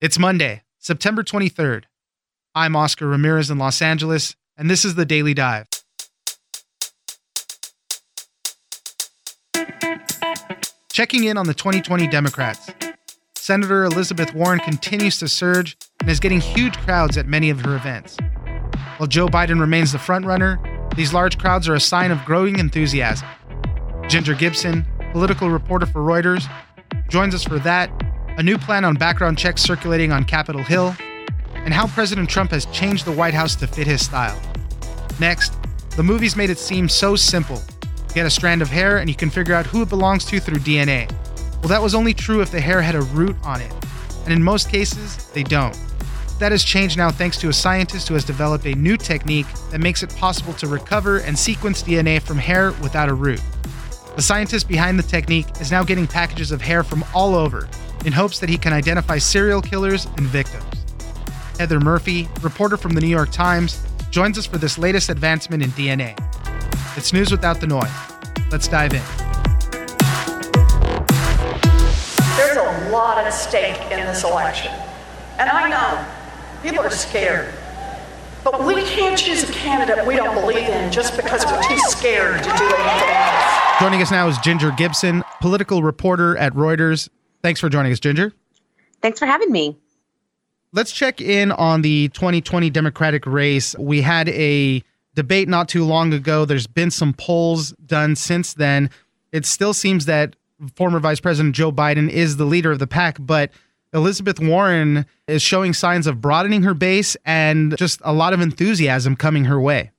It's Monday, September 23rd. I'm Oscar Ramirez in Los Angeles, and this is the Daily Dive. Checking in on the 2020 Democrats. Senator Elizabeth Warren continues to surge and is getting huge crowds at many of her events. While Joe Biden remains the frontrunner, these large crowds are a sign of growing enthusiasm. Ginger Gibson, political reporter for Reuters, joins us for that a new plan on background checks circulating on Capitol Hill, and how President Trump has changed the White House to fit his style. Next, the movies made it seem so simple. Get a strand of hair and you can figure out who it belongs to through DNA. Well, that was only true if the hair had a root on it, and in most cases, they don't. That has changed now thanks to a scientist who has developed a new technique that makes it possible to recover and sequence DNA from hair without a root. The scientist behind the technique is now getting packages of hair from all over, in hopes that he can identify serial killers and victims. Heather Murphy, reporter from the New York Times, joins us for this latest advancement in DNA. It's news without the noise. Let's dive in. There's a lot at stake in this election. And I know people are scared. But we can't choose a candidate we don't believe in just because we're too scared to do anything else. Joining us now is Ginger Gibson, political reporter at Reuters. Thanks for joining us, Ginger. Thanks for having me. Let's check in on the 2020 Democratic race. We had a debate not too long ago. There's been some polls done since then. It still seems that former Vice President Joe Biden is the leader of the pack, but Elizabeth Warren is showing signs of broadening her base and just a lot of enthusiasm coming her way.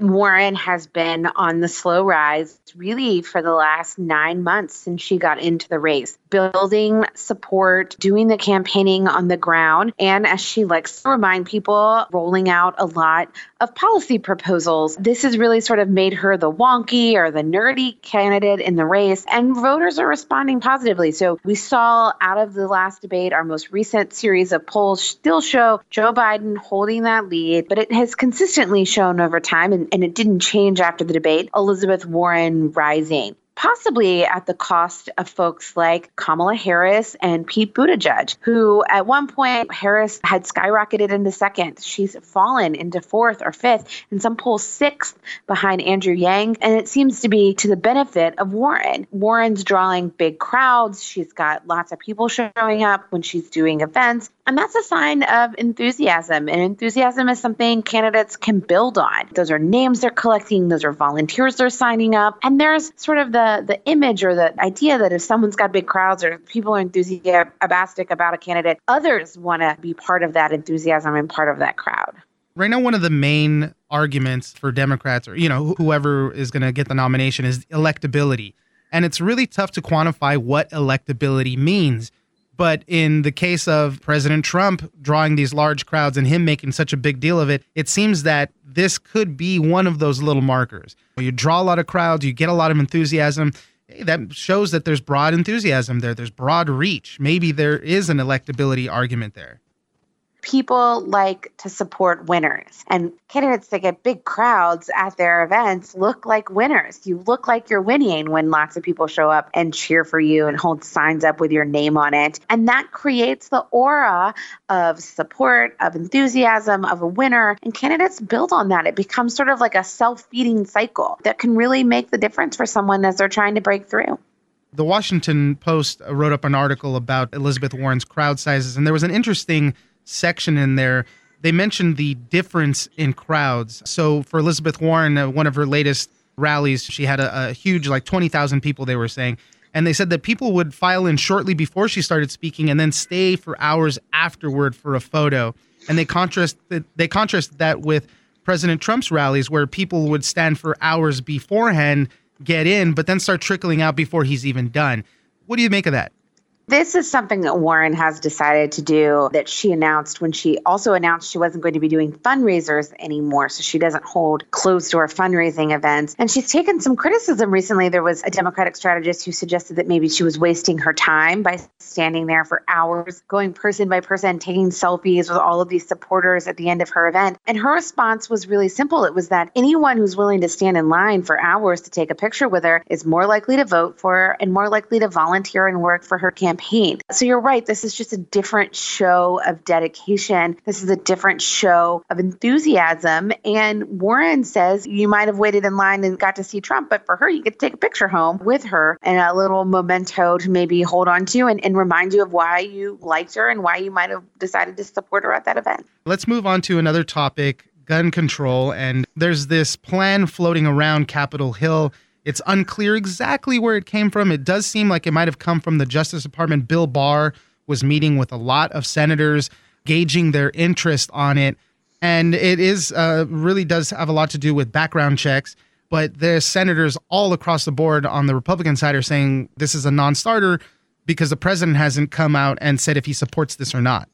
Warren has been on the slow rise really for the last nine months since she got into the race, building support, doing the campaigning on the ground, and as she likes to remind people, rolling out a lot of policy proposals. This has really sort of made her the wonky or the nerdy candidate in the race, and voters are responding positively. So we saw out of the last debate, our most recent series of polls still show Joe Biden holding that lead, but it has consistently shown over time, and, and it didn't change after the debate, Elizabeth Warren rising possibly at the cost of folks like Kamala Harris and Pete Buttigieg, who at one point Harris had skyrocketed into second. She's fallen into fourth or fifth, and some polls sixth behind Andrew Yang. And it seems to be to the benefit of Warren. Warren's drawing big crowds. She's got lots of people showing up when she's doing events. And that's a sign of enthusiasm. And enthusiasm is something candidates can build on. Those are names they're collecting, those are volunteers they're signing up. And there's sort of the, the image or the idea that if someone's got big crowds or people are enthusiastic about a candidate, others want to be part of that enthusiasm and part of that crowd. Right now, one of the main arguments for Democrats or, you know, whoever is going to get the nomination is electability. And it's really tough to quantify what electability means but in the case of President Trump drawing these large crowds and him making such a big deal of it, it seems that this could be one of those little markers. You draw a lot of crowds, you get a lot of enthusiasm. Hey, that shows that there's broad enthusiasm there. There's broad reach. Maybe there is an electability argument there people like to support winners. And candidates that get big crowds at their events look like winners. You look like you're winning when lots of people show up and cheer for you and hold signs up with your name on it. And that creates the aura of support, of enthusiasm, of a winner. And candidates build on that. It becomes sort of like a self feeding cycle that can really make the difference for someone as they're trying to break through. The Washington Post wrote up an article about Elizabeth Warren's crowd sizes, and there was an interesting section in there, they mentioned the difference in crowds. So for Elizabeth Warren, uh, one of her latest rallies, she had a, a huge, like 20,000 people, they were saying. And they said that people would file in shortly before she started speaking and then stay for hours afterward for a photo. And they contrast they contrast that with President Trump's rallies where people would stand for hours beforehand, get in, but then start trickling out before he's even done. What do you make of that? This is something that Warren has decided to do that she announced when she also announced she wasn't going to be doing fundraisers anymore. So she doesn't hold closed door fundraising events. And she's taken some criticism recently. There was a Democratic strategist who suggested that maybe she was wasting her time by standing there for hours, going person by person, taking selfies with all of these supporters at the end of her event. And her response was really simple it was that anyone who's willing to stand in line for hours to take a picture with her is more likely to vote for her and more likely to volunteer and work for her campaign campaign. So you're right. This is just a different show of dedication. This is a different show of enthusiasm. And Warren says you might have waited in line and got to see Trump, but for her, you get to take a picture home with her and a little memento to maybe hold on to and, and remind you of why you liked her and why you might have decided to support her at that event. Let's move on to another topic gun control. And there's this plan floating around Capitol Hill. It's unclear exactly where it came from. It does seem like it might have come from the Justice Department. Bill Barr was meeting with a lot of senators, gauging their interest on it. And it is uh, really does have a lot to do with background checks. But there's senators all across the board on the Republican side are saying this is a non starter because the president hasn't come out and said if he supports this or not.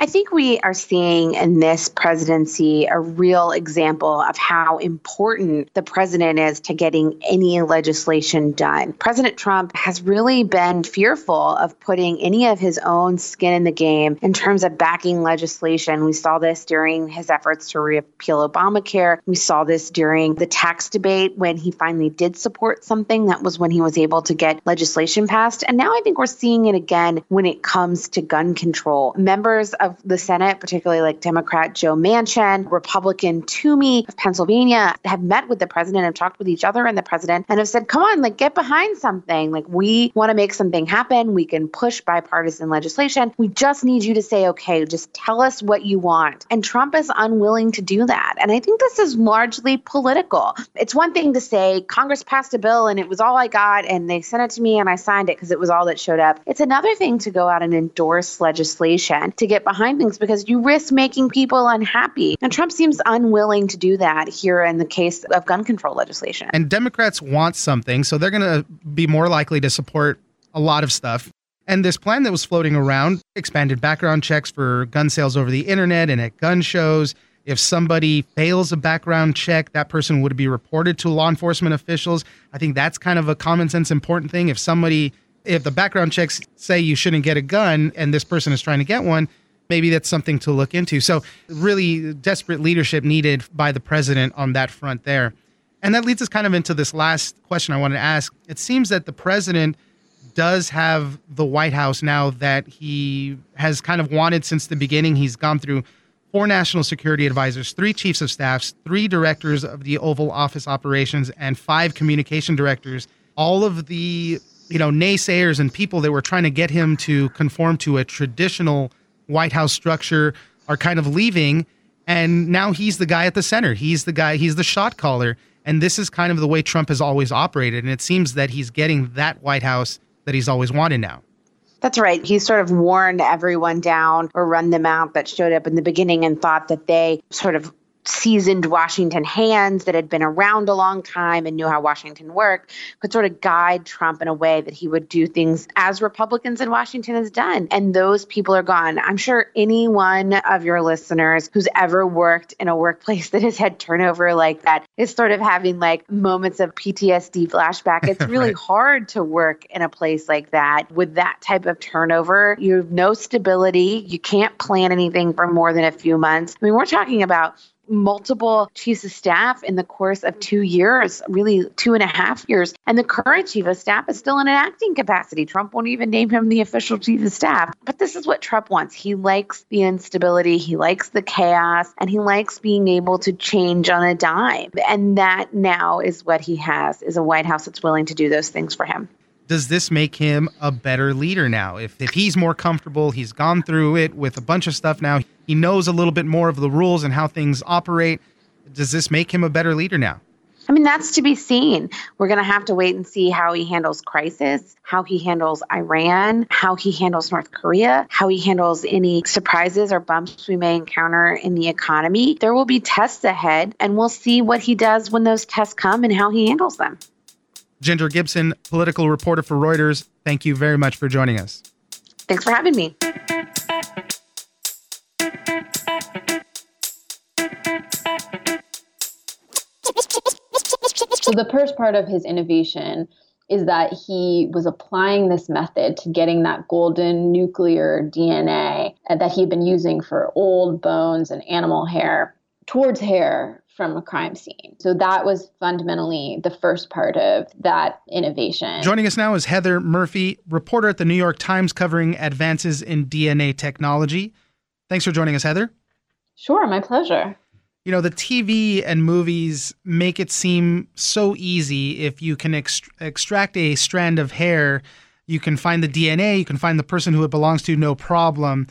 I think we are seeing in this presidency a real example of how important the president is to getting any legislation done. President Trump has really been fearful of putting any of his own skin in the game in terms of backing legislation. We saw this during his efforts to repeal Obamacare. We saw this during the tax debate when he finally did support something. That was when he was able to get legislation passed. And now I think we're seeing it again when it comes to gun control. Members of of the Senate, particularly like Democrat Joe Manchin, Republican Toomey of Pennsylvania, have met with the president, have talked with each other and the president, and have said, come on, like get behind something. Like we want to make something happen. We can push bipartisan legislation. We just need you to say, okay, just tell us what you want. And Trump is unwilling to do that. And I think this is largely political. It's one thing to say, Congress passed a bill and it was all I got, and they sent it to me and I signed it because it was all that showed up. It's another thing to go out and endorse legislation to get behind behind things because you risk making people unhappy. And Trump seems unwilling to do that here in the case of gun control legislation. And Democrats want something, so they're going to be more likely to support a lot of stuff. And this plan that was floating around expanded background checks for gun sales over the internet and at gun shows. If somebody fails a background check, that person would be reported to law enforcement officials. I think that's kind of a common sense important thing. If somebody, if the background checks say you shouldn't get a gun and this person is trying to get one, maybe that's something to look into. So, really desperate leadership needed by the president on that front there. And that leads us kind of into this last question I wanted to ask. It seems that the president does have the White House now that he has kind of wanted since the beginning. He's gone through four national security advisors, three chiefs of staffs, three directors of the Oval Office operations, and five communication directors. All of the you know naysayers and people that were trying to get him to conform to a traditional White House structure are kind of leaving. And now he's the guy at the center. He's the guy, he's the shot caller. And this is kind of the way Trump has always operated. And it seems that he's getting that White House that he's always wanted now. That's right. He sort of worn everyone down or run them out that showed up in the beginning and thought that they sort of seasoned Washington hands that had been around a long time and knew how Washington worked could sort of guide Trump in a way that he would do things as Republicans in Washington has done. And those people are gone. I'm sure any one of your listeners who's ever worked in a workplace that has had turnover like that is sort of having like moments of PTSD flashback. It's really right. hard to work in a place like that with that type of turnover. You have no stability. You can't plan anything for more than a few months. I mean, we're talking about multiple chiefs of staff in the course of two years, really two and a half years. And the current chief of staff is still in an acting capacity. Trump won't even name him the official chief of staff. But this is what Trump wants. He likes the instability, he likes the chaos, and he likes being able to change on a dime. And that now is what he has is a White House that's willing to do those things for him does this make him a better leader now? If, if he's more comfortable, he's gone through it with a bunch of stuff now, he knows a little bit more of the rules and how things operate. Does this make him a better leader now? I mean, that's to be seen. We're going to have to wait and see how he handles crisis, how he handles Iran, how he handles North Korea, how he handles any surprises or bumps we may encounter in the economy. There will be tests ahead, and we'll see what he does when those tests come and how he handles them. Ginger Gibson, political reporter for Reuters, thank you very much for joining us. Thanks for having me. So the first part of his innovation is that he was applying this method to getting that golden nuclear DNA that he'd been using for old bones and animal hair towards hair from a crime scene. So that was fundamentally the first part of that innovation. Joining us now is Heather Murphy, reporter at the New York Times covering advances in DNA technology. Thanks for joining us, Heather. Sure, my pleasure. You know, the TV and movies make it seem so easy if you can ext- extract a strand of hair, you can find the DNA, you can find the person who it belongs to, no problem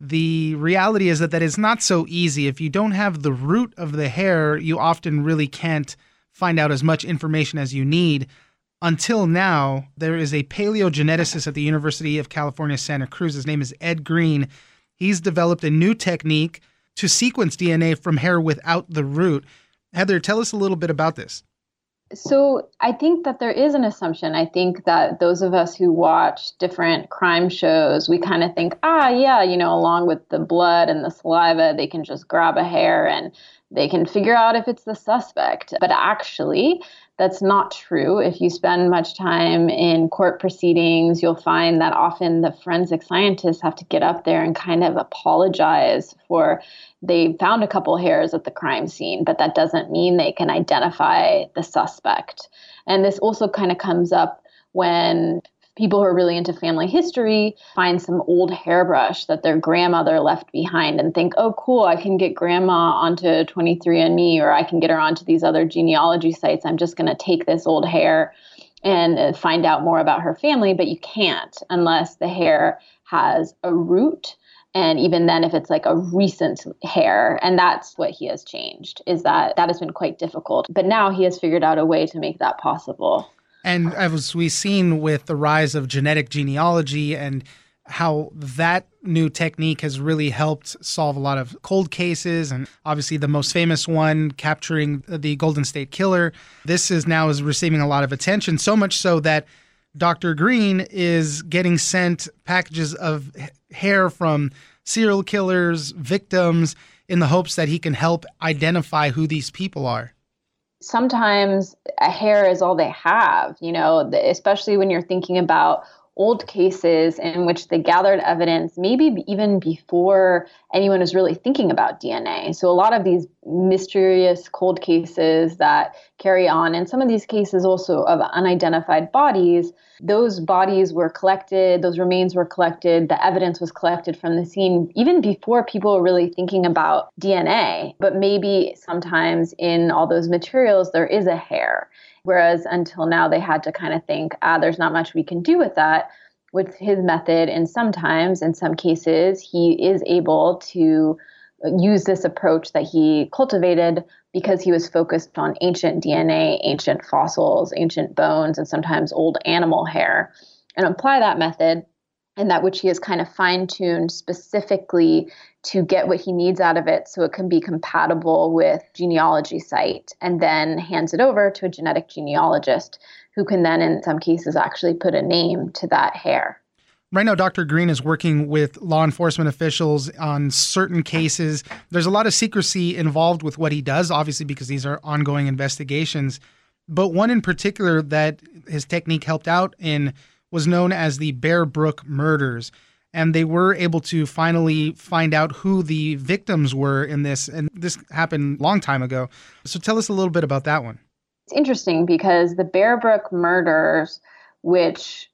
the reality is that that is not so easy. If you don't have the root of the hair, you often really can't find out as much information as you need. Until now, there is a paleogeneticist at the University of California, Santa Cruz. His name is Ed Green. He's developed a new technique to sequence DNA from hair without the root. Heather, tell us a little bit about this. So I think that there is an assumption. I think that those of us who watch different crime shows, we kind of think, ah, yeah, you know, along with the blood and the saliva, they can just grab a hair and they can figure out if it's the suspect. But actually, that's not true. If you spend much time in court proceedings, you'll find that often the forensic scientists have to get up there and kind of apologize for they found a couple hairs at the crime scene, but that doesn't mean they can identify the suspect. And this also kind of comes up when people who are really into family history find some old hairbrush that their grandmother left behind and think, oh, cool, I can get grandma onto 23andMe or I can get her onto these other genealogy sites. I'm just going to take this old hair and uh, find out more about her family. But you can't unless the hair has a root and even then if it's like a recent hair and that's what he has changed is that that has been quite difficult but now he has figured out a way to make that possible and as we've seen with the rise of genetic genealogy and how that new technique has really helped solve a lot of cold cases and obviously the most famous one capturing the golden state killer this is now is receiving a lot of attention so much so that Dr. Green is getting sent packages of hair from serial killers, victims, in the hopes that he can help identify who these people are. Sometimes a hair is all they have, you know, especially when you're thinking about old cases in which they gathered evidence, maybe even before anyone was really thinking about DNA. So, a lot of these mysterious cold cases that carry on, and some of these cases also of unidentified bodies, those bodies were collected, those remains were collected, the evidence was collected from the scene even before people were really thinking about DNA. But maybe sometimes in all those materials, there is a hair. Whereas until now, they had to kind of think, ah, there's not much we can do with that. With his method, and sometimes, in some cases, he is able to use this approach that he cultivated because he was focused on ancient DNA, ancient fossils, ancient bones, and sometimes old animal hair, and apply that method and that which he has kind of fine tuned specifically to get what he needs out of it so it can be compatible with genealogy site and then hands it over to a genetic genealogist who can then in some cases actually put a name to that hair. Right now, Dr. Green is working with law enforcement officials on certain cases. There's a lot of secrecy involved with what he does, obviously, because these are ongoing investigations. But one in particular that his technique helped out in was known as the Bear Brook murders. And they were able to finally find out who the victims were in this. And this happened a long time ago. So tell us a little bit about that one. It's interesting because the Bear Brook murders, which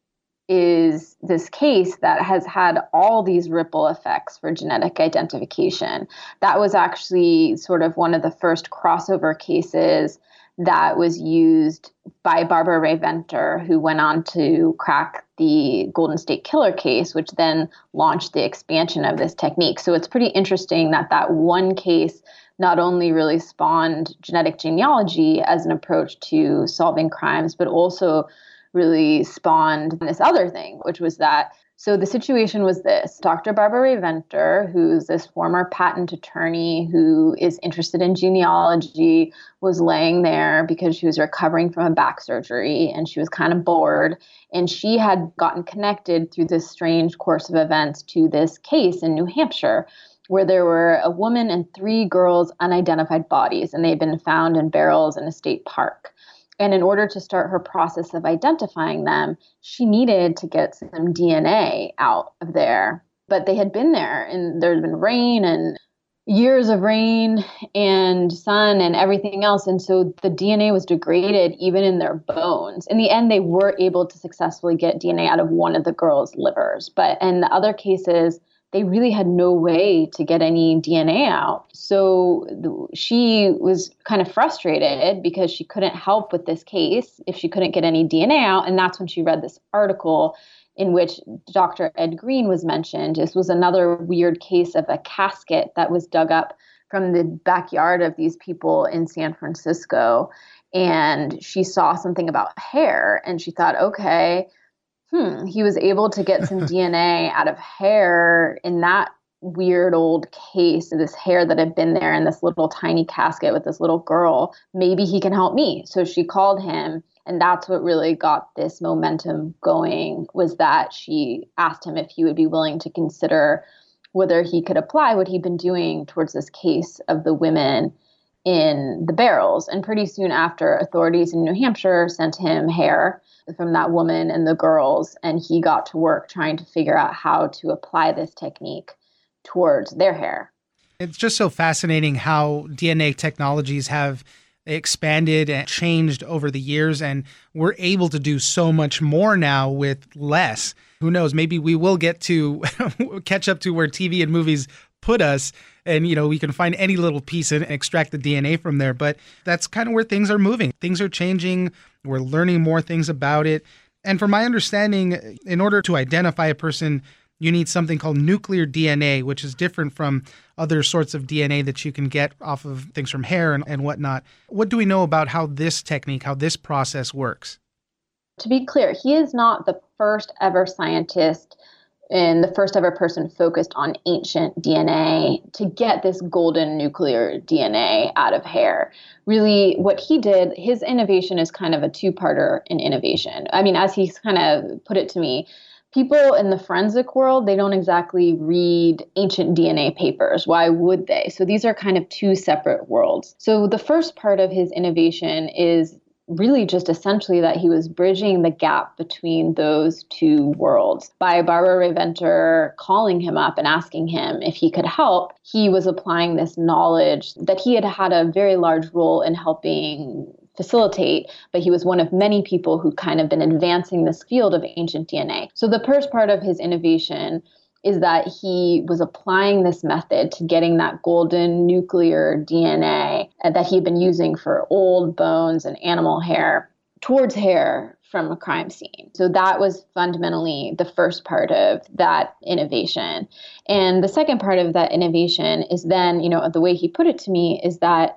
is this case that has had all these ripple effects for genetic identification. That was actually sort of one of the first crossover cases that was used by Barbara Rae-Venter, who went on to crack the Golden State Killer case, which then launched the expansion of this technique. So it's pretty interesting that that one case not only really spawned genetic genealogy as an approach to solving crimes, but also really spawned this other thing, which was that so the situation was this Dr. Barbara Rae-Venter, who's this former patent attorney who is interested in genealogy, was laying there because she was recovering from a back surgery and she was kind of bored. And she had gotten connected through this strange course of events to this case in New Hampshire where there were a woman and three girls' unidentified bodies, and they had been found in barrels in a state park. And in order to start her process of identifying them, she needed to get some DNA out of there. But they had been there and there had been rain and years of rain and sun and everything else. And so the DNA was degraded even in their bones. In the end, they were able to successfully get DNA out of one of the girls' livers. But in the other cases, they really had no way to get any DNA out. So she was kind of frustrated because she couldn't help with this case if she couldn't get any DNA out. And that's when she read this article in which Dr. Ed Green was mentioned. This was another weird case of a casket that was dug up from the backyard of these people in San Francisco. And she saw something about hair and she thought, okay, hmm, he was able to get some DNA out of hair in that weird old case of this hair that had been there in this little tiny casket with this little girl. Maybe he can help me. So she called him and that's what really got this momentum going was that she asked him if he would be willing to consider whether he could apply what he'd been doing towards this case of the women in the barrels. And pretty soon after authorities in new hampshire sent him hair from that woman and the girls and he got to work trying to figure out how to apply this technique towards their hair. It's just so fascinating how dna technologies have expanded and changed over the years and we're able to do so much more now with less. Who knows? Maybe we will get to catch up to where tv and movies put us and you know we can find any little piece and extract the dna from there. But that's kind of where things are moving. Things are changing. We're learning more things about it. And from my understanding in order to identify a person you need something called nuclear DNA, which is different from other sorts of DNA that you can get off of things from hair and, and whatnot. What do we know about how this technique, how this process works? To be clear, he is not the first ever scientist and the first ever person focused on ancient DNA to get this golden nuclear DNA out of hair. Really, what he did, his innovation is kind of a two parter in innovation. I mean, as he's kind of put it to me, people in the forensic world, they don't exactly read ancient DNA papers. Why would they? So these are kind of two separate worlds. So the first part of his innovation is really just essentially that he was bridging the gap between those two worlds. By Barbara Rae-Venter calling him up and asking him if he could help, he was applying this knowledge that he had had a very large role in helping facilitate, but he was one of many people who kind of been advancing this field of ancient DNA. So the first part of his innovation is that he was applying this method to getting that golden nuclear DNA that he had been using for old bones and animal hair towards hair from a crime scene. So that was fundamentally the first part of that innovation. And the second part of that innovation is then, you know, the way he put it to me is that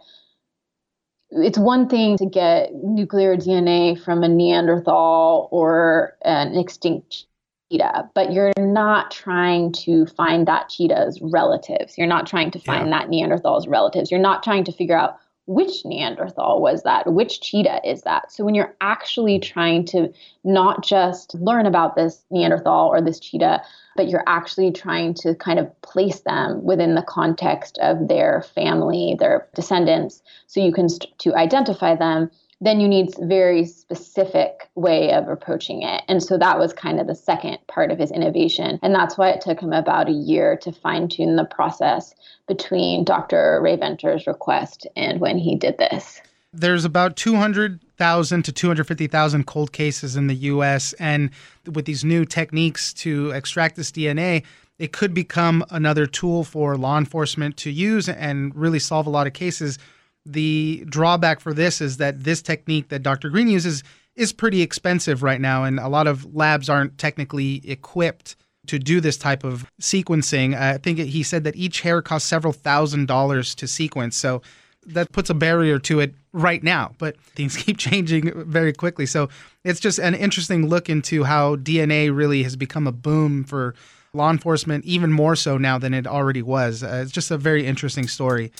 it's one thing to get nuclear DNA from a Neanderthal or an extinct cheetah, but you're not trying to find that cheetah's relatives. You're not trying to find yeah. that Neanderthal's relatives. You're not trying to figure out which Neanderthal was that? Which cheetah is that? So when you're actually trying to not just learn about this Neanderthal or this cheetah, but you're actually trying to kind of place them within the context of their family, their descendants, so you can st- to identify them then you need very specific way of approaching it. And so that was kind of the second part of his innovation. And that's why it took him about a year to fine tune the process between Dr. Rae-Venter's request and when he did this. There's about 200,000 to 250,000 cold cases in the US. And with these new techniques to extract this DNA, it could become another tool for law enforcement to use and really solve a lot of cases the drawback for this is that this technique that Dr. Green uses is pretty expensive right now, and a lot of labs aren't technically equipped to do this type of sequencing. I think he said that each hair costs several thousand dollars to sequence. So that puts a barrier to it right now, but things keep changing very quickly. So it's just an interesting look into how DNA really has become a boom for law enforcement, even more so now than it already was. Uh, it's just a very interesting story.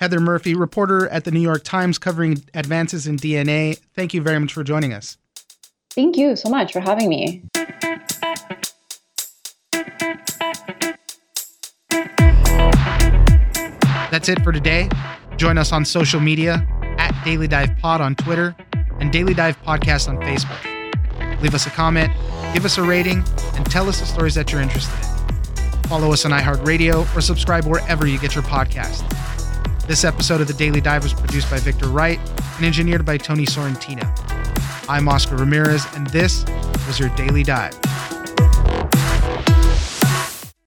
Heather Murphy, reporter at the New York Times covering advances in DNA. Thank you very much for joining us. Thank you so much for having me. That's it for today. Join us on social media at Daily Dive Pod on Twitter and Daily Dive Podcast on Facebook. Leave us a comment, give us a rating, and tell us the stories that you're interested in. Follow us on iHeartRadio or subscribe wherever you get your podcast. This episode of The Daily Dive was produced by Victor Wright and engineered by Tony Sorrentino. I'm Oscar Ramirez, and this was your Daily Dive.